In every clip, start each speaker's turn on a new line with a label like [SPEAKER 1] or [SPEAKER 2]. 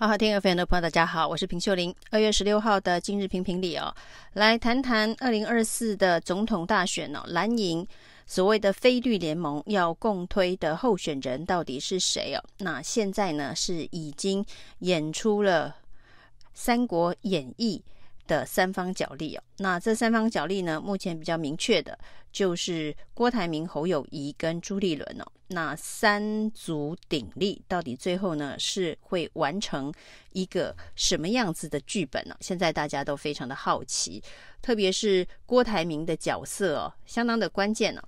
[SPEAKER 1] 好好听 FM 的朋友，大家好，我是平秀玲。二月十六号的今日评评理哦，来谈谈二零二四的总统大选哦，蓝营所谓的非绿联盟要共推的候选人到底是谁哦？那现在呢是已经演出了《三国演义》的三方角力哦。那这三方角力呢，目前比较明确的就是郭台铭、侯友谊跟朱立伦哦。那三足鼎立，到底最后呢是会完成一个什么样子的剧本呢？现在大家都非常的好奇，特别是郭台铭的角色哦，相当的关键呢。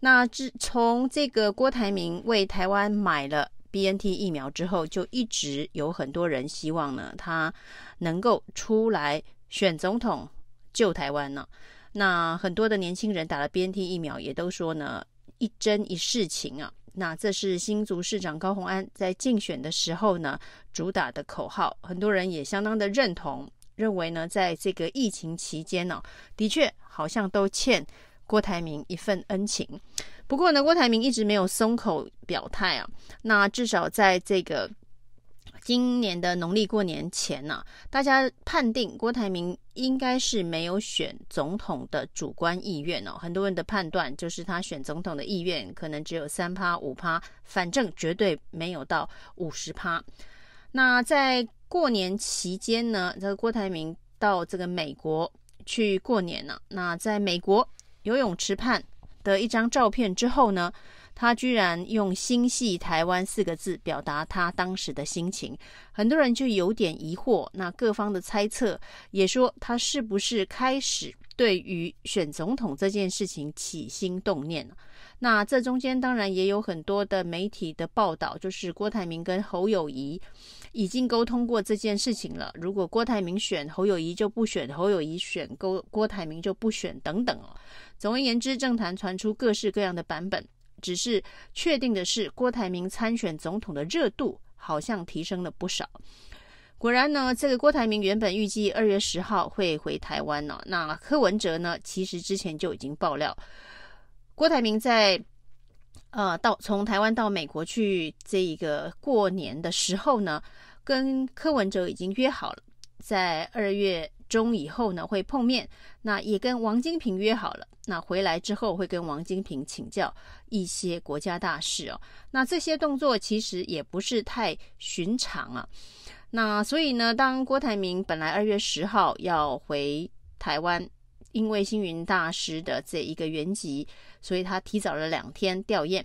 [SPEAKER 1] 那自从这个郭台铭为台湾买了 BNT 疫苗之后，就一直有很多人希望呢，他能够出来选总统救台湾呢。那很多的年轻人打了 BNT 疫苗，也都说呢，一针一世情啊。那这是新竹市长高虹安在竞选的时候呢，主打的口号，很多人也相当的认同，认为呢，在这个疫情期间呢，的确好像都欠郭台铭一份恩情。不过呢，郭台铭一直没有松口表态啊，那至少在这个。今年的农历过年前呢、大家判定郭台铭应该是没有选总统的主观意愿哦。很多人的判断就是他选总统的意愿可能只有三趴五趴，反正绝对没有到五十趴。那在过年期间呢，这个郭台铭到这个美国去过年了、那在美国游泳池畔的一张照片之后呢，他居然用“心系台湾”四个字表达他当时的心情，很多人就有点疑惑。那各方的猜测也说，他是不是开始对于选总统这件事情起心动念了？那这中间当然也有很多的媒体的报道，就是郭台铭跟侯友宜已经沟通过这件事情了。如果郭台铭选侯友宜就不选，侯友宜选郭郭台铭就不选等等。总而言之，政坛传出各式各样的版本。只是确定的是，郭台铭参选总统的热度好像提升了不少。果然呢，这个郭台铭原本预计二月十号会回台湾呢。那柯文哲呢，其实之前就已经爆料，郭台铭在呃到从台湾到美国去这一个过年的时候呢，跟柯文哲已经约好了，在二月中以后呢会碰面。那也跟王金平约好了。那回来之后会跟王金平请教一些国家大事哦。那这些动作其实也不是太寻常啊。那所以呢，当郭台铭本来二月十号要回台湾，因为星云大师的这一个圆寂，所以他提早了两天吊唁。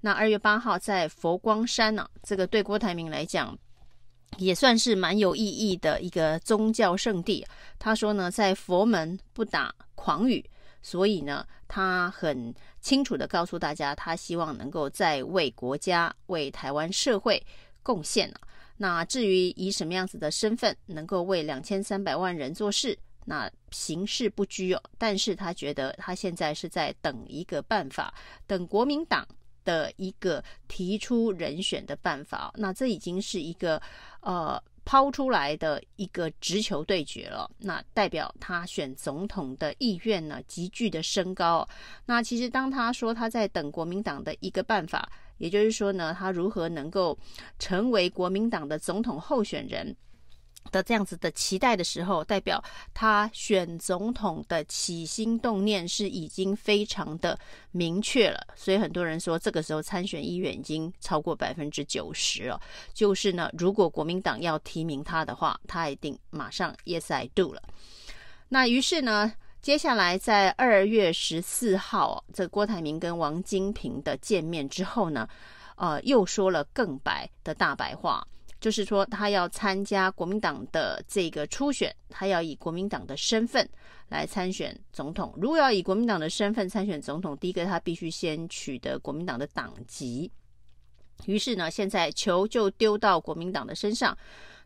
[SPEAKER 1] 那二月八号在佛光山呢、啊，这个对郭台铭来讲也算是蛮有意义的一个宗教圣地。他说呢，在佛门不打诳语。所以呢，他很清楚的告诉大家，他希望能够再为国家、为台湾社会贡献。那至于以什么样子的身份能够为两千三百万人做事，那形势不拘哦。但是他觉得他现在是在等一个办法，等国民党的一个提出人选的办法。那这已经是一个呃。抛出来的一个直球对决了，那代表他选总统的意愿呢急剧的升高。那其实当他说他在等国民党的一个办法，也就是说呢，他如何能够成为国民党的总统候选人。的这样子的期待的时候，代表他选总统的起心动念是已经非常的明确了，所以很多人说这个时候参选意愿已经超过百分之九十了。就是呢，如果国民党要提名他的话，他一定马上 Yes I do 了。那于是呢，接下来在二月十四号，这郭台铭跟王金平的见面之后呢，呃，又说了更白的大白话。就是说，他要参加国民党的这个初选，他要以国民党的身份来参选总统。如果要以国民党的身份参选总统，第一个他必须先取得国民党的党籍。于是呢，现在球就丢到国民党的身上。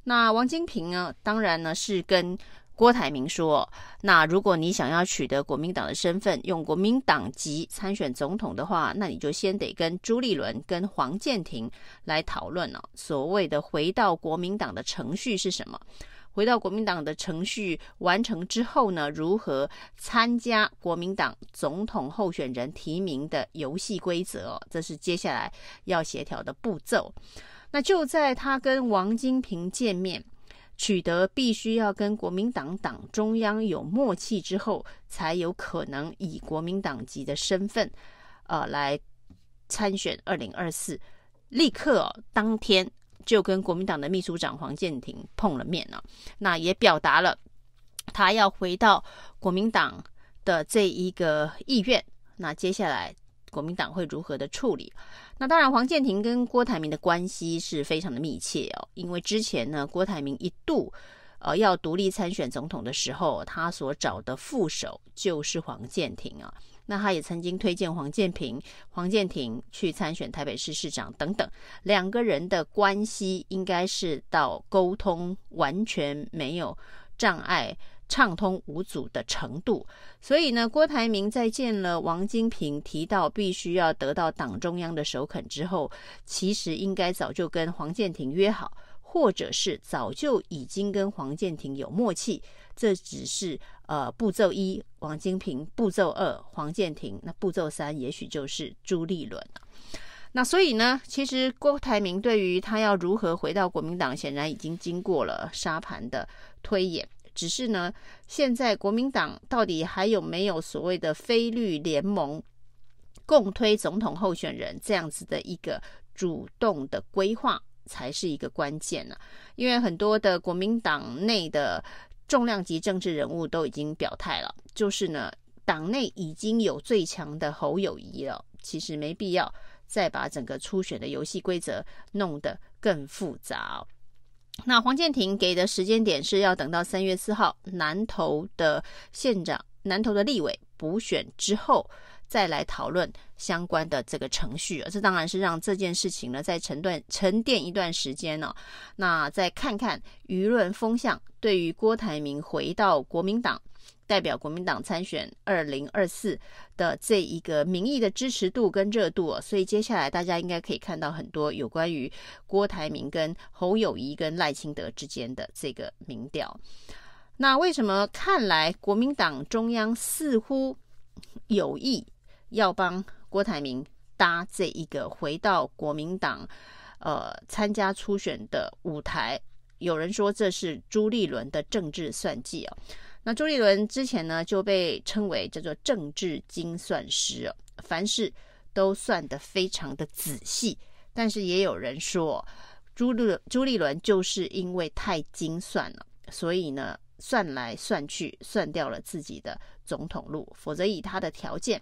[SPEAKER 1] 那王金平呢，当然呢是跟。郭台铭说：“那如果你想要取得国民党的身份，用国民党籍参选总统的话，那你就先得跟朱立伦、跟黄健庭来讨论了。所谓的回到国民党的程序是什么？回到国民党的程序完成之后呢，如何参加国民党总统候选人提名的游戏规则？这是接下来要协调的步骤。那就在他跟王金平见面，取得必须要跟国民党党中央有默契之后，才有可能以国民党籍的身份，呃，来参选二零二四。立刻、当天就跟国民党的秘书长黄健庭碰了面了、那也表达了他要回到国民党的这一个意愿。那接下来国民党会如何的处理？那当然，黄健庭跟郭台铭的关系是非常的密切哦，因为之前呢，郭台铭一度呃要独立参选总统的时候，他所找的副手就是黄健庭啊。那他也曾经推荐黄健平、黄健庭去参选台北市市长等等，两个人的关系应该是到沟通完全没有障碍、畅通无阻的程度。所以呢，郭台铭在见了王金平，提到必须要得到党中央的首肯之后，其实应该早就跟黄建庭约好，或者是早就已经跟黄建庭有默契。这只是呃步骤一，王金平；步骤二，黄建庭；那步骤三，也许就是朱立伦。那所以呢，其实郭台铭对于他要如何回到国民党，显然已经经过了沙盘的推演。只是呢，现在国民党到底还有没有所谓的非绿联盟共推总统候选人这样子的一个主动的规划，才是一个关键呢？因为很多的国民党内的。重量级政治人物都已经表态了，就是呢，党内已经有最强的侯友宜了，其实没必要再把整个初选的游戏规则弄得更复杂。那黄建庭给的时间点是要等到三月四号南投的县长、南投的立委补选之后。再来讨论相关的这个程序啊，这当然是让这件事情呢再沉淀沉淀一段时间呢、哦。那再看看舆论风向，对于郭台铭回到国民党，代表国民党参选二零二四的这一个民意的支持度跟热度、所以接下来大家应该可以看到很多有关于郭台铭跟侯友谊跟赖清德之间的这个民调。那为什么看来国民党中央似乎有意？要帮郭台铭搭这一个回到国民党，呃，参加初选的舞台。有人说这是朱立伦的政治算计哦。那朱立伦之前呢就被称为叫做政治精算师哦，凡事都算得非常的仔细。但是也有人说，朱立朱立伦就是因为太精算了，所以呢算来算去算掉了自己的总统路。否则以他的条件。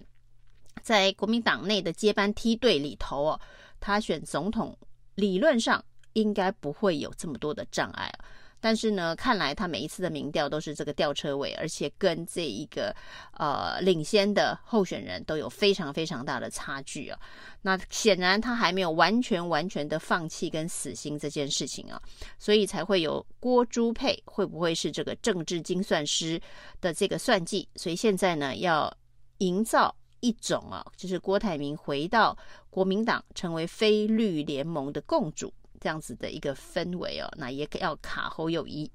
[SPEAKER 1] 在国民党内的接班梯队里头哦，他选总统理论上应该不会有这么多的障碍，但是呢，看来他每一次的民调都是这个吊车尾，而且跟这一个呃领先的候选人都有非常非常大的差距啊。那显然他还没有完全完全的放弃跟死心这件事情啊，所以才会有郭朱配会不会是这个政治精算师的这个算计？所以现在呢，要营造。一种啊，就是郭台铭回到国民党，成为非绿联盟的共主这样子的一个氛围哦，那也要卡侯友宜。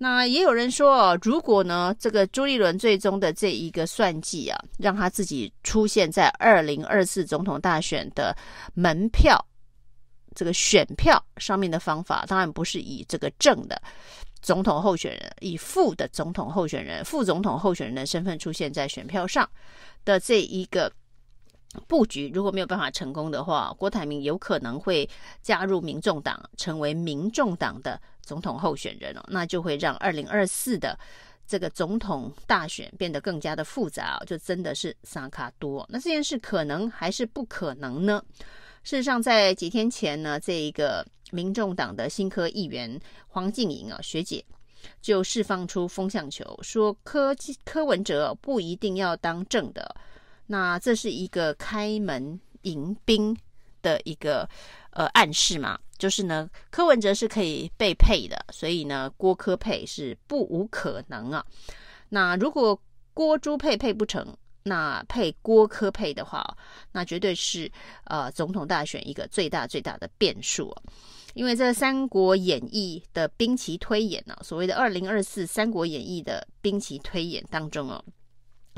[SPEAKER 1] 那也有人说哦，如果呢这个朱立伦最终的这一个算计啊，让他自己出现在二零二四总统大选的门票这个选票上面的方法，当然不是以这个正的。总统候选人以副的总统候选人、副总统候选人的身份出现在选票上的这一个布局，如果没有办法成功的话，郭台铭有可能会加入民众党，成为民众党的总统候选人哦，那就会让二零二四的这个总统大选变得更加的复杂，就真的是三卡多。那这件事可能还是不可能呢？事实上，在几天前呢，这一个。民众党的新科议员黄静莹啊，学姐就释放出风向球，说柯柯文哲不一定要当正的，那这是一个开门迎宾的一个呃暗示嘛，就是呢柯文哲是可以被配的，所以呢郭柯配是不无可能啊。那如果郭朱配配不成，那配郭柯配的话，那绝对是呃总统大选一个最大最大的变数。因为这《三国演义》的兵棋推演呢，所谓的二零二四《三国演义》的兵棋推演当中哦，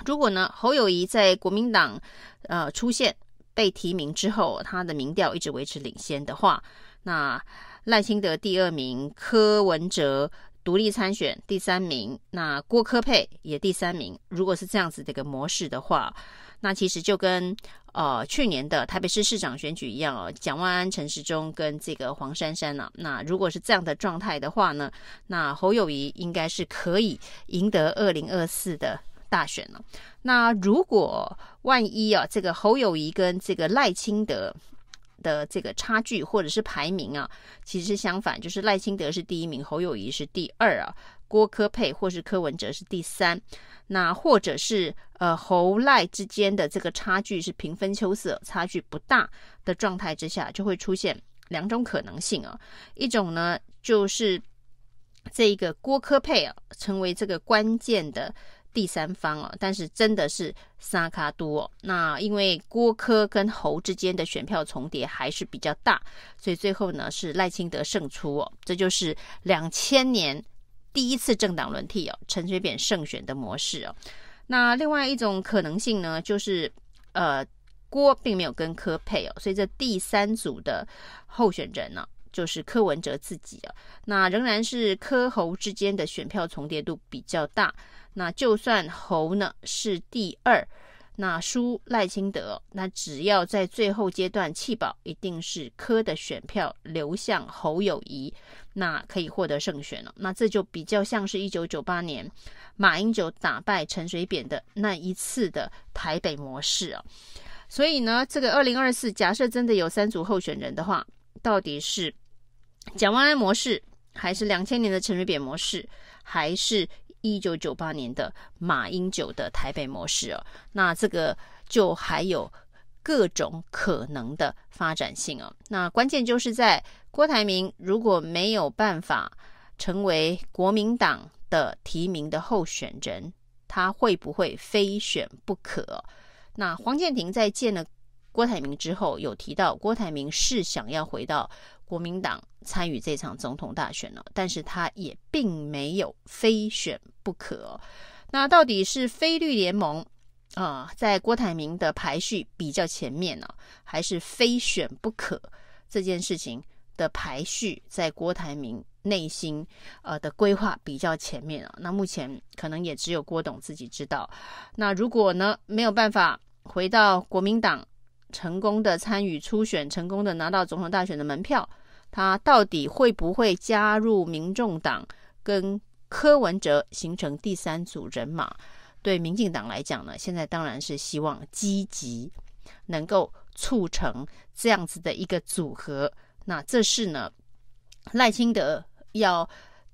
[SPEAKER 1] 如果呢侯友谊在国民党呃出现被提名之后，他的民调一直维持领先的话，那赖清德第二名，柯文哲独立参选第三名，那郭柯佩也第三名。如果是这样子的一个模式的话，那其实就跟呃去年的台北市市长选举一样哦，蒋万安、陈时中跟这个黄珊珊呢、啊。那如果是这样的状态的话呢，那侯友谊应该是可以赢得二零二四的大选了。那如果万一啊，这个侯友宜跟这个赖清德的这个差距或者是排名啊，其实相反，就是赖清德是第一名，侯友宜是第二啊，郭科佩或是柯文哲是第三，那或者是呃侯赖之间的这个差距是平分秋色，差距不大的状态之下，就会出现两种可能性啊，一种呢就是这一个郭科佩啊成为这个关键的。第三方哦，但是真的是萨卡多哦。那因为郭柯跟侯之间的选票重叠还是比较大，所以最后呢是赖清德胜出哦。这就是两千年第一次政党轮替哦，陈水扁胜选的模式哦。那另外一种可能性呢，就是呃郭并没有跟柯配哦，所以这第三组的候选人呢，就是柯文哲自己啊。那仍然是柯侯之间的选票重叠度比较大。那就算侯呢是第二，那输赖清德，那只要在最后阶段弃保，一定是柯的选票流向侯友谊，那可以获得胜选了。那这就比较像是一九九八年马英九打败陈水扁的那一次的台北模式啊。所以呢，这个二零二四假设真的有三组候选人的话，到底是蒋万安模式，还是两千年的陈水扁模式，还是？一九九八年的马英九的台北模式哦，那这个就还有各种可能的发展性哦。那关键就是在郭台铭如果没有办法成为国民党的提名的候选人，他会不会非选不可？那黄健庭在见了郭台铭之后，有提到郭台铭是想要回到。国民党参与这场总统大选了，但是他也并没有非选不可。那到底是非绿联盟啊、在郭台铭的排序比较前面呢，还是非选不可这件事情的排序在郭台铭内心呃的规划比较前面啊？那目前可能也只有郭董自己知道。那如果呢，没有办法回到国民党，成功的参与初选，成功的拿到总统大选的门票。他到底会不会加入民众党，跟柯文哲形成第三组人马？对民进党来讲呢，现在当然是希望积极能够促成这样子的一个组合。那这是呢，赖清德要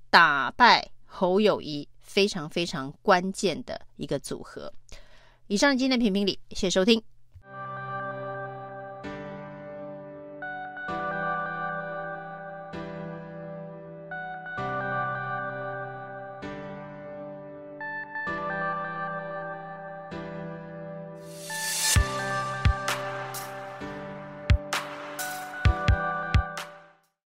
[SPEAKER 1] 打败侯友谊非常非常关键的一个组合。以上今天的评评理，谢谢收听。